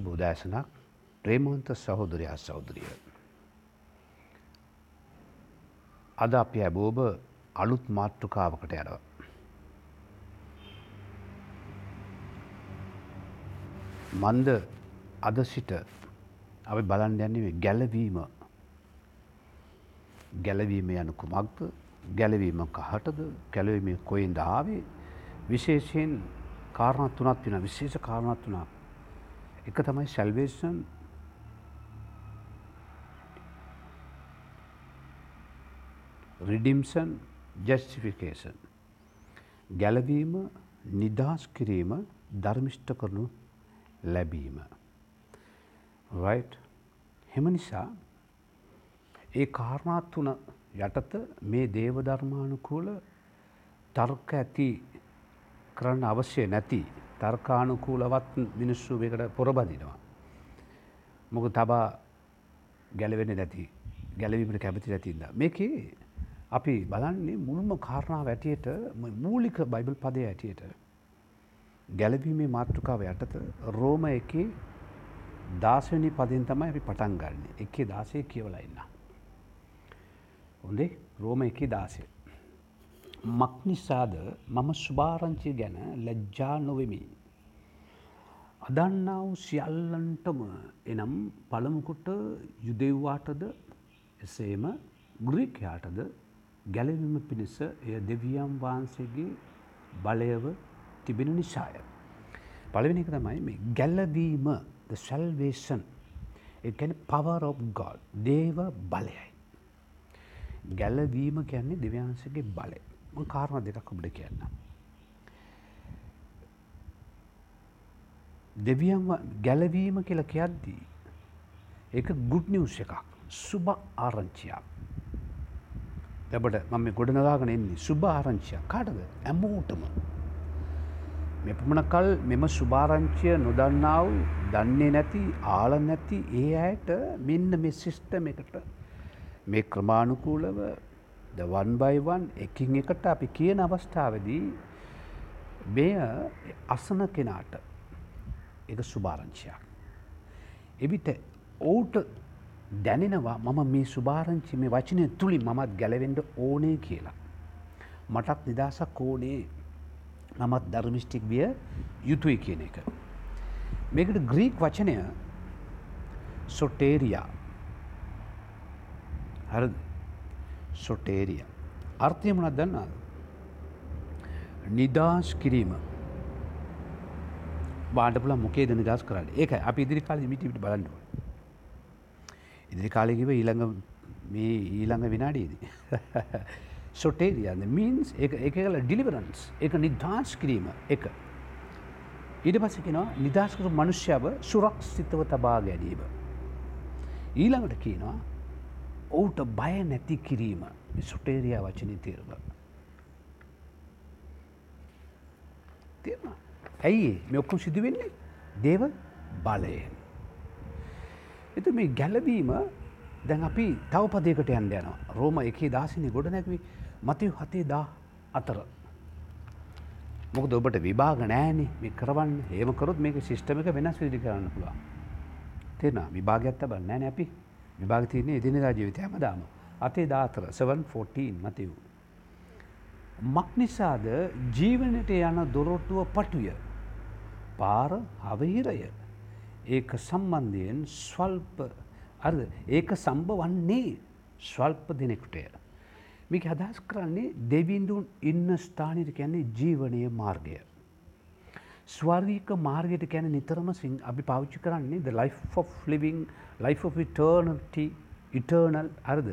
සුබ උදෑසනක් ප්‍රේමන්ත සහෝදරයා. සෞදරිය. අද අපි ඇබෝබ අලුත් මාතෘකාවකට යනව. මන්ද අද සිට අපි බලන් යන්නේ ගැලවීම ගැලවීම යන කුමක්ද? ගැලවීම කහටද? ගැලවීම කොයින් දාවේ විශේෂයෙන් කාරණත් තුනත් වෙන විශේෂ කාරණත් තුනක්. එක තමයි සැල්වේෂන් රිඩිම්සන් ජස්ටිෆිකේෂන් ගැලවීම නිදහස් කිරීම ධර්මිෂ්ට කරනු ලැබීම. හෙම නිසා ඒ කාරණාත් තුන යටත මේ දේවධර්මානුකූල තර්ක ඇති කරන්න අවශ්‍ය නැති තර්කානුකූලවත් මිනිස්සු මේකට පොරබදිනවා. මොක තබා ගැලවෙන්න නැති ගැලවීමට කැමති නැතින්ද. මේකේ අපි බලන්නේ මුළුම කාරණාව ඇටියට මූලික බයිබල් පදය ඇටියට. ගැලවීමේ මාතෘකාව යටත රෝම එකේ දාසනි පදින් තමයි අපි පටන් ගන්න එකේ දාසය කියවලා ඉන්න. හොඳේ රෝම එකේ දාසය. මක් නිසාද මම සුභාරංචිය ගැන ලැජ්ජා නොවෙමි. අදන්නා වූ සියල්ලන්ටම එනම් පළමුකොට යුදෙව්වාටද එසේම ග්‍රීකයාටද ගැලවීම පිණිස එය දෙවියම් වහන්සේගේ බලයව තිබෙන නිසාය. පළවෙනි එක තමයි මේ ගැල්ලවීම the salvation ඒ කියන්නේ power of God දේව බලයයි. ගැලවීම කියන්නේ දෙවියන්සේගේ බලය. මම කාරණා දෙකක් ඔබට කියන්නම්. දෙවියන් ගැලවීම කියලා කියද්දී ඒක ගුඩ් නිවුස් එකක්. සුබ ආරංචියක්. දැබට මම ගොඩනගාගෙන එන්නේ සුභ ආරංචියක් කාටද ඇමෝටම මෙ පමණකල් මෙම සුභාරංචිය නොදන්නාව දන්නේ නැති ආල නැති ඒ අයට මෙන්න මෙ සිිස්ටම එකට මේ ක්‍රමාණුකූලව දවන් බයිවන් එකින් එකට අපි කියන අවස්ථාවදී මෙය අසන කෙනාට එක සුභාරංචියක්. එවිට ඔවුට දැනෙනවා මම මේ සුභාරංචි මේ වචනය තුළින් මමත් ගැලවෙන්ඩ ඕනේ කියලා. මටත් නිදසක් ඕනේ නමත් ධර්මිෂ්ටික් විය යුතුයි කියන එක. මේකට ග්‍රීක් වචනය සොටේරයා හර සොටේරිය අර්ථය මනත් දන්නාද. නිදස් කිරීම බාඩපුල මොකේ නිදස් කරන්න ඒක අපි ඉදිරි කාල මිටිට බලන්නුව. ඉදිරි කාලෙකිව ඊළඟ මේ ඊළඟ විනාඩීදී. සොටේරියන්න මීන්ස් එක කල ඩිලිවරන්ස් එක නිදහස් කිරීම එක. ඊට පස්සකිනවා නිදහස්කරු මනුෂ්‍යාව සුරක්ෂිතව තබා ගැනීම. ඊළඟට කියනවා ඔවුට බය නැති කිරීම සොටේරියා වචනය තේරව. තේරවා. ඇයි මේ ඔක්කුම් සිදුවෙන්නේ දේව බලයෙන්. එතු මේ ගැලවීම දැන් අපි තවපදයකට යන්න යනවා රෝම එකේ දාසිනය ගොඩ නැැකවී මතයු හතේ දා අතර. මොකද ඔබට විභාග නෑනේ මේ කරවන්න ඒමකරොත් මේක සිිෂ්ටමක වෙනස් විදි කරන්න පුළුවන්. තෙන විභාගත්ත බල නෑ නැපි විභාග තියන්නේ එදිනදා ජීවිතය හමදාම අතේ දාතර 714 මතයව්. මක් නිසාද ජීවනට යන දොරොටුව පටුය පාර හවහිරය ඒක සම්බන්ධයෙන් ස්වල්ප අද ඒක සම්භ වන්නේ ස්වල්ප දෙනෙකුටය. මේක අදහස් කරන්නේ දෙවින්දුන් ඉන්න ස්ථානයට කියන්නේ ජීවනය මාර්ගය. ස්වර්ගීක මාර්ගයට කැන නිතරම සිං අපි පෞච්චි කරන්නේ the life of living life of eternity ඉටර්නල් අරද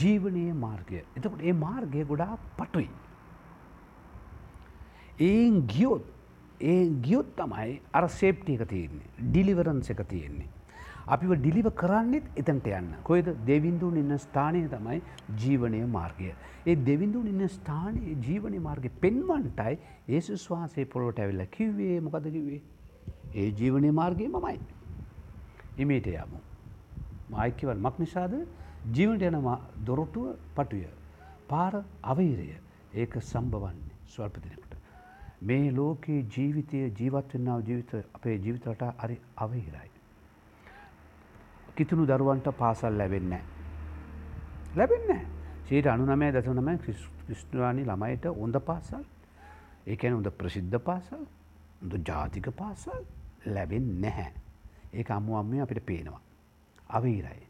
ජීවනය මාර්ගය එතකට ඒ මාර්ගය ගොඩා පටුයි. ඒන් ගියොත් ඒ ගියොත් තමයි අර සේප්ටිය එක තියෙන්නේ ඩිලිවරන්ස එක තියෙන්නේ. අපිව ඩිලිව කරන්නෙත් එතන්ට යන්න. කොයිද දෙවින්දුන් ඉන්න ස්ථානය තමයි ජීවනය මාර්ගය. ඒ දෙවින්දුන් ඉන්න ස්ථානයේ ජීවනය මාර්ගය පෙන්වන්ටයි ඒසුස් වහන්සේ පොළොට ඇවිල්ල කිව්වේ මොකද කිවේ. ඒ ජීවනය මාර්ගය මමයි. ඉමේට යමු. මායිකවල් මක් නිසාද ජීවනට යන දොරොටුව පටුය. පාර අවහිරය ඒක සම්බවන්නේ ස්වල්පදිනකට. මේ ලෝකයේ ජීවිතය ජීවත් වෙන්නාව ජීවිත අපේ ජීවිතට අරි අවහිරයි. කිතුුණු දරුවන්ට පාසල් ලැබෙන්න. ලැබෙන්න සීට අනුනමය දසනම ක්‍රිස්ටවානි ළමයිට ඔොඳ පාසල් ඒකැන හොඳ ප්‍රසිද්ධ පාසල් ද ජාතික පාසල් ලැබෙන් නැහැ. ඒ අම්මු අම්මය අපිට පේනවා. අවීරයි.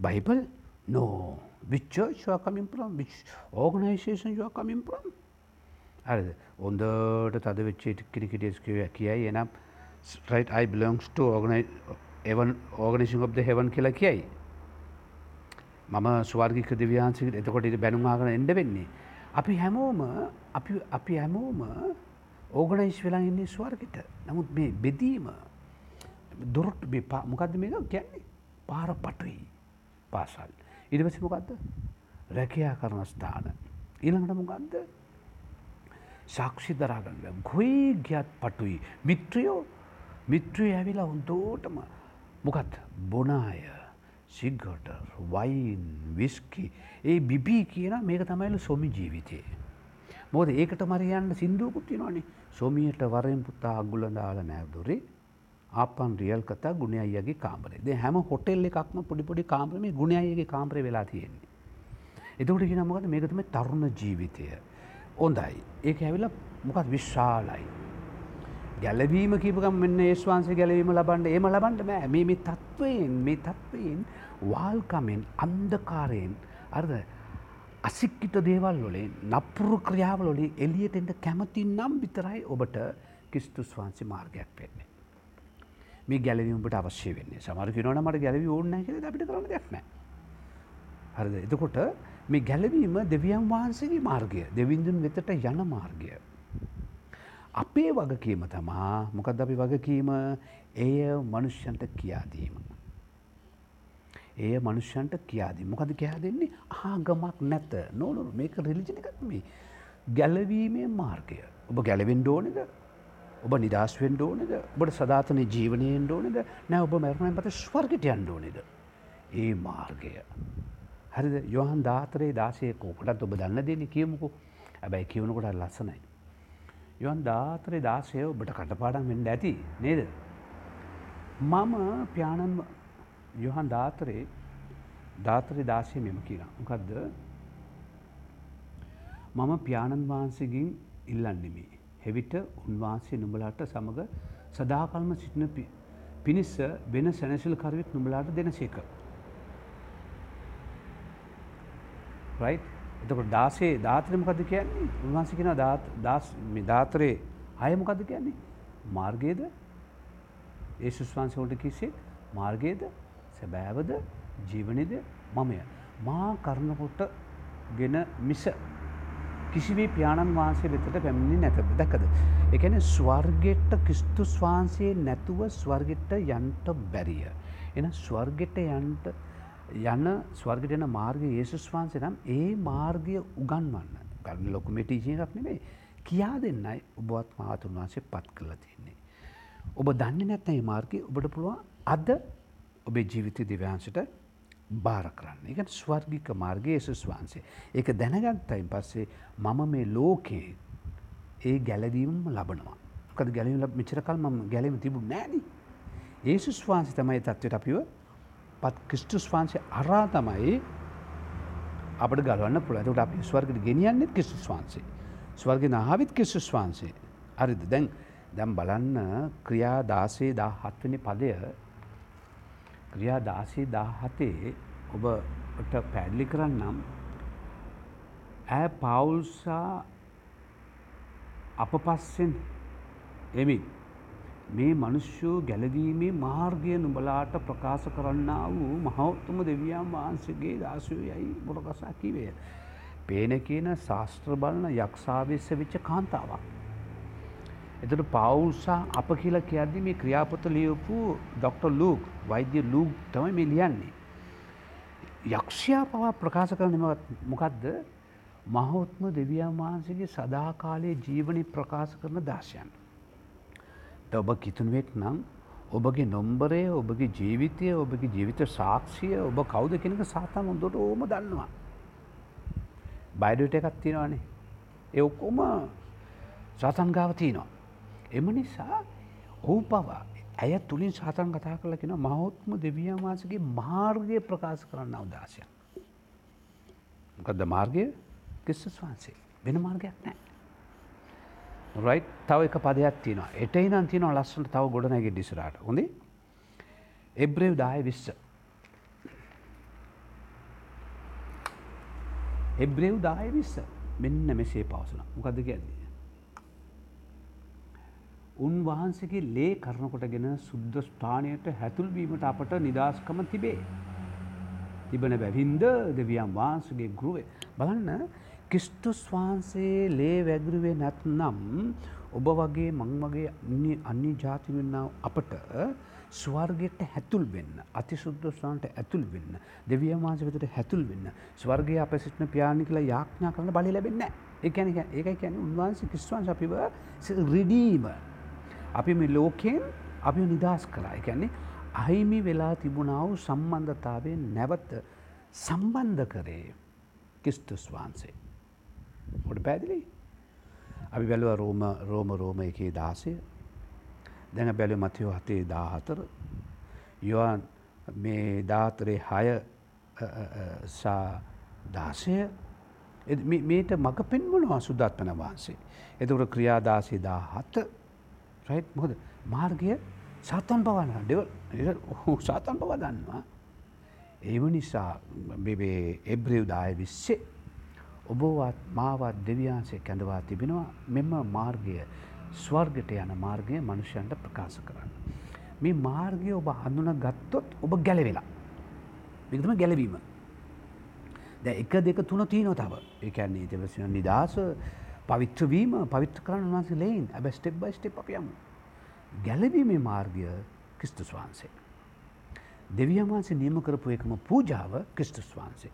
බයිබල් නෝ විච්චර්ෂවා කමින් පුරම් විච් ඕගනයිසේෂන් යවා කමින් පුරම්. හරිද ඔොන්දට තද වෙච්චේ කිරිකිටස්කව කියයි එනම් රයිට I belongs to එවන් ඕගනිසින් ඔබ්ද හෙවන් කියලා කියයි. මම ස්වර්ගික දෙවියන්සිකට එතකොට ඉට බැනුමාගන එඩ වෙන්නේ. අපි හැමෝම අපි හැමෝම ඕගනයිස් වෙලා ඉන්නේ ස්වර්ගිට නමුත් මේ බෙදීම දොරට මොකක්ද මේක කියන්නේ පාර පටුයි පාසල්. ඉඩවසි මොකක්ද රැකයා කරන ස්ථාන. ඊළඟට මොකක්ද සාක්ෂි දරාගන්න ගොයි ගියත් පටුයි. මිත්‍රියෝ මිත්‍රී ඇවිලා හොන්තෝටම මොකත් බොනාය සිග්ගට වයින් විස්කි. ඒ බිබී කියන මේක තමයිල සොමි ජීවිතය. මොද ඒකට මරියන්න සිින්දුවකුත්ති නොනි සොමියට වරෙන් පුතා අගුලඳාල නෑදුරේ ආපන් රියල් කතා ගුණ අයගේ කාමරේ ද හැම හොටෙල් එකක්ම පොඩිපොඩි කාමරේ ගුණ අයගේ කාමරය වෙලා තියෙන්නේ. එතකට ගෙනමකට මේකතම තරුණ ජීවිතය. හොඳයි ඒක ඇවිල මොකත් විශ්ශාලයි. ගැලවීම කීපකම් මෙන්න ඒස්වාන්සේ ගැලවීම ලබන්ඩ ඒම ලබන්ඩ මෑ මේ මේ තත්ත්වයෙන් මේ තත්ත්වයෙන් වාල්කමෙන් අන්දකාරයෙන් අර්ද අසික්කිට දේවල් වලින් නපුරු ක්‍රියාවලොලින් එලියටෙන්ට කැමති නම් විතරයි ඔබට කිස්තුස් වහන්සේ මාර්ගයක් වෙන්නේ. මේ ගැලවීමට අවශ්‍ය වෙන්නේ. සමරක නොන මට ගැලවි ඕන්න කියල අපිට කරන දෙයක්න. හරිද? එතකොට මේ ගැලවීම දෙවියන් වහන්සේගේ මාර්ගය දෙවින්දුන් වෙතට යන මාර්ගය. අපේ වගකීම තමා මොකද අපි වගකීම? එය මනුෂ්‍යන්ට කියාදීම. ඒ මනුෂ්‍යන්ට කියාදී මොකද කියා දෙන්නේ? ආගමක් නැත. නොනු මේක රිලිජිනිකත්මේ ගැලවීමේ මාර්ගය. ඔබ ගැලවෙන් ඩෝනද ඔබ නිදස්වෙන් ඩෝනද ඔබට සධාතන ජීවනයෙන් ඩෝනද නෑ ඔබ මැරණයෙන් පත ස්වර්ගටයන් ඩෝනද ඒ මාර්ගය. හරිද? යොහන් ධාතරේ දාසය කෝකටත් ඔබ දන්න දෙන කියමුකු. ඇබැයි කියවනකොට ලස්සනයි. යොන් ධාතරය දාසය ඔබට කටපාඩම් වෙන්න ඇති නේද. මම ප්‍යාණන් යොහන් ධාතරේ ධාතරය දාසය මෙම කියන. මොකක්ද මම ප්‍යාණන් වහන්සේගින් ඉල්ලන්නෙමි. හෙවිට උන්වහන්සේ නුඹලාට සමඟ සදාකල්ම සිටින පිණිස්ස වෙන සැනසිල් කරවෙක් නුඹලාට දෙන සේක. right? එතකොට දාසේ ධාතරය මොකද කියන්නේ? උන්වහන්සේ කියන ධාතරේ අය මොකද කියන්නේ? මාර්ගයේද? ඒසුස් වහන්සේ වලට කිව්සේ මාර්ගයේද? සැබෑවද? ජීවනයේද? මමය. මා කරනකොට ගෙන මිස කිසිවේ පියාණන් වහන්සේ වෙතට පැමිණි නැත දැකද. එකන ස්වර්ගෙට්ට කිස්තුස් වහන්සේ නැතුව ස්වර්ගෙට්ට යන්ට බැරිය. එන ස්වර්ගෙට යන්ට යන ස්වර්ගට යන මාර්ග ඒසුස් වහන්සේ නම් ඒ මාර්ගය උගන්වන්න කරන ලොකුමටීජය එකක් නෙමේ කියා දෙන්නයි ඔබවත් මාතුන් වහන්සේ පත් කරලා තියන්නේ. ඔබ දන්න නැත්නයි මාර්ගය ඔබට පුළුවන් අද ඔබේ ජීවිත දිව්‍යන්සට භාර කරන්න එක ස්වර්ගික මාර්ගය ඒසුස් වහන්සේ. ඒක දැනගත්තයින් පස්සේ මම මේ ලෝකයේ ඒ ගැලවීම ලබනවා. කද ගැලීම මෙචරකල් ම ගැලීම තිබු නෑන. ඒසුස් වහන්සේ තමයි තත්වට අපිව පත් ක්‍රිස්ටුස් වහන්සේ අරා තමයි අපට ගලවන්න පුළ ඇතට අපි ස්වර්ගට ගෙනියන්නෙත් කිස්තුස් වහන්සේ. ස්වර්ග නාවිත් කිස්සුස් වහන්සේ. අරිද දැන් දැම් බලන්න ක්‍රියා දාසේ දා හත්වනි පදය ක්‍රියා දාසේ දා හතේ ඔබට පැඩලි කරන්නම් ඇ පවුල්සා අප පස්සෙන් එමින් මේ මනුෂ්‍යෝ ගැලවීමේ මාර්ගය නුඹලාට ප්‍රකාශ කරන්න වූ මහෞත්තම දෙවියන් වහන්සේගේ දාසය යයි බොරකසා කිවේ. පේන කියන ශාස්ත්‍ර බලන යක්ෂාවේශ වෙච්ච කාන්තාවක්. එතට පවුල්සා අප කියලා කියද්දි මේ ක්‍රියාපොත ලියපු ඩොක්ට. ලූක් වෛද්‍ය ලූක් තමයි මේ ලියන්නේ. යක්ෂයා පවා ප්‍රකාශ කරන මොකක්ද මහෝත්ම දෙවියන් වහන්සේගේ සදාකාලයේ ජීවනි ප්‍රකාශ කරන දාශයන්. ඔබ කිතුනුවෙක් නම් ඔබගේ නොම්බරය ඔබගේ ජීවිතය ඔබගේ ජීවිත සාක්ෂිය ඔබ කවුද කෙනෙක සාතන් ොදොට ඕම දන්නවා. බයිඩට එකත් තියෙනවානේ. ඒ ඔක්කොම සතන් ගාව තියනවා. එම නිසා ඔහු පවා ඇය තුළින් සාතන් කතා කල කෙන මහොත්ම දෙවියන් වහන්සගේ මාර්ගය ප්‍රකාශ කරන්න අවදාශයක්. මොකදද මාර්ගය කිස්සස් වහන්සේ වෙන මාර්ගයක් නෑ. රයි් තව එක පදයක් තියනවා එටයි නම් තියනවා ලස්සට තව ගොඩනැගේ ඩිසරාට හොඳේ එබ්‍රව් දාය විස්ස. එබ්‍රව් දාය විස්ස මෙන්න මෙසේ පවසන මොකද කියන්නේ. උන්වහන්සේගේ ලේ කරනකොටගෙන සුද්ධ ස්ථානයට හැතුල්වීමට අපට නිදස්කම තිබේ. තිබන බැවින්ද දෙවියන් වහන්සගේ ගෘවේ. බලන්න කිස්තුස් වහන්සේ ලේ වැගරුවේ නැත්නම් ඔබ වගේ මං වගේ අන්නේ ජාති වෙන්නාව අපට ස්වර්ගයට හැතුල් වෙන්න අතිශුද්ධස්ථානට ඇතුල් වෙන්න දෙවිය මාස වෙතට හැතුල් වෙන්න ස්වර්ගය අප සිටින පියාණි කියලා යාඥා කරන බලය ලැබෙන්න ඒකැන ඒකයි කියන උන්වහන්සේ කිස්වන් අපිව රිඩීම අපි මේ ලෝකයෙන් අපි නිදහස් කලා එකන්නේ අහිමි වෙලා තිබුණාව සම්බන්ධතාවය නැවත සම්බන්ධ කරේ කිස්තුස් වහන්සේ. හොට පැදිලි. අපි බැලුව රෝම රෝම රෝම එකේ දාසය දැන බැලු මතයෝ හතේ දාහතර යොන් මේ ධාතරේ හය සා දාසය මේට මඟ පෙන්වනවා සුදත්වන වහන්සේ. එතකට ක්‍රියාදාසේ දා හත්ත රයි් මොද මාර්ගය සාතන් පවන ඩෙවල් ඔහු සාතන් පව දන්නවා. ඒව නිසා බෙබේ එබ්‍රව්දාය විස්සේ ඔබවත් මාවත් දෙවියන්සේ කැඳවා තිබෙනවා මෙම මාර්ගය ස්වර්ගට යන මාර්ගය මනුෂ්‍යන්ට ප්‍රකාශ කරන්න. මේ මාර්ගය ඔබ හඳුන ගත්තොත් ඔබ ගැලවෙලා. විතම ගැලවීම. ද එක දෙක තුන තියනො තව එකන්නේ දෙවසින නිදහස පවිත්‍රවීම පවිත්‍ර කරන්න වන්සේ ලයින් ඇබ ස්ටෙප් බයි ස්ටෙප් අපයමු. ගැලවීමේ මාර්ගය ක්‍රිස්තුස් වහන්සේ. දෙවියන් වහන්සේ නියම කරපු එකම පූජාව ක්‍රිස්තුස් වහන්සේ.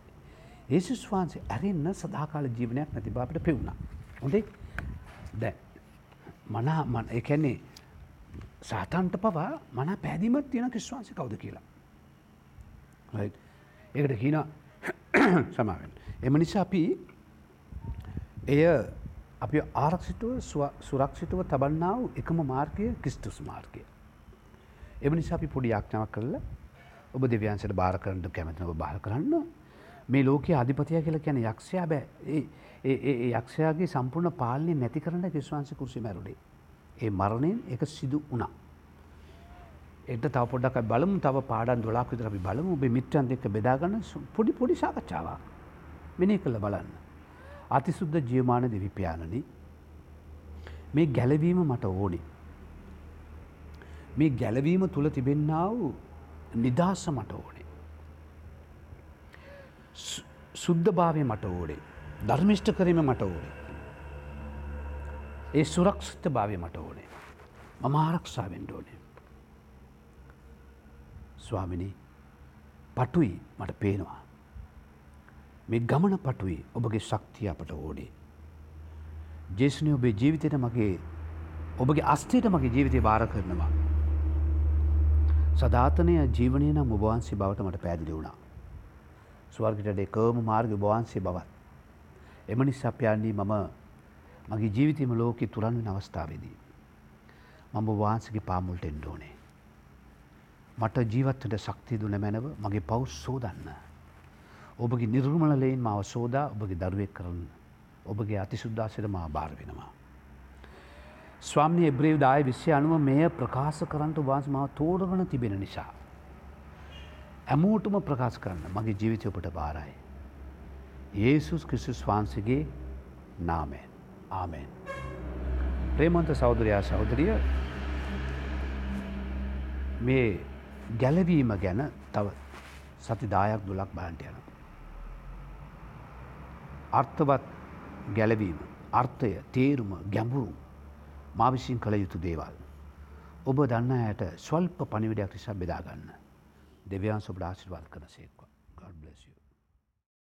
ඒසුස් වහන්සේ ඇරෙන්න්න සදාකාල ජීවනයක් නැති බාපට පෙවුණා. හොඳේ දැ මනා මන එකැන්නේ සාතන්ට පවා මන පැදිමත් තියෙන කිස්වාන්සි කවුද කියලා. ඒකට කියන සමාවෙන්. එම නිසා අපි එය අපි ආරක්ෂිතුව සුරක්ෂිතව තබන්නාව එකම මාර්ගය කිස්තුස් මාර්ගය. එම නිසා අපි පොඩි යාඥාවක් කරලා ඔබ දෙවියන්සට භාර කරන්නට කැමතිනව බාර කරන්න මේ ලෝකයේ අධිපතිය කියලා කියන යක්ෂයා බෑ ඒ යක්ෂයාගේ සම්පූර්ණ පාලනය නැති කරන්න කිස්වංශ කුරුසි මැරුණේ. ඒ මරණයෙන් එක සිදු වුණා. එට තව පොඩක් බලමු තව පාඩන් දොලාක් විතර අපි බලමු ඔබේ මිත්‍රයන් දෙක්ක බෙදාගන්න පොඩි පොඩි සාකච්ඡාවක් මෙනෙහි කළ බලන්න. අතිසුද්ධ ජීවමාන දෙවිපියාණනි මේ ගැලවීම මට ඕනේ. මේ ගැලවීම තුළ තිබෙන්නා වූ නිදහස මට ඕනේ. සුද්ධ භාවය මට ඕඩේ ධර්මිෂ්ට කිරීම මට ඕනේ. ඒ සුරක්ෂිත භාවය මට ඕනේ. මම ආරක්ෂාවෙන්ට ඕනේ. ස්වාමිනි පටුයි මට පේනවා. මේ ගමන පටුයි ඔබගේ ශක්තිය අපට ඕනේ. ජේෂණය ඔබේ ජීවිතයට මගේ ඔබගේ අස්තයට මගේ ජීවිතය භාර කරනවා. සධාතනය ජීවනය නම් ඔබවන්සේ බවට මට පැදිලි වුණා. ස්වර්ගට එකම මාර්ග ඔබවන්සේ බවත්. එම නිසාපයන්නේ මම මගේ ජීවිතම ලෝකෙ තුරන් වෙන අවස්ථාවේදී. මම වහන්සගේ පාමුල්ට එන්ඩෝනේ. මට ජීවත්වට ශක්තිය දුන මැනව මගේ පවස් සෝදන්න. ඔබගේ නිර්මලලයෙන් මාව සෝදා ඔබගේ දරුවෙක් කරන්න. ඔබගේ අතිසුද්දාසයට මා භාර වෙනවා. ස්වාම්නය එබ්‍රේව් දාය විශ්‍ය අනුව මෙය ප්‍රකාශ කරන්නට වාස මාව තෝරගන තිබෙන නිසා. ඇමූටම ප්‍රකාශ කරන්න මගේ ජීවිතයපට භාරයි. ඒසුස් ක්‍රිස්තුස් වහන්සගේ නාමෙන් ආමෙන්. ප්‍රේමන්ත සෞදරයා සෞදරිය මේ ගැලවීම ගැන තව සති දායක් දුලක් බාන්ට යන. අර්ථවත් ගැලවීම අර්ථය තේරුම ගැඹුරු මා විසින් කළ යුතු දේවල්. ඔබ දන්න ඇයට ස්වල්ප පනිවිඩයක් නිසා බෙදාගන්න. දෙවියන් සොබට ආශිර්වාද කන සේක්වා. God bless you.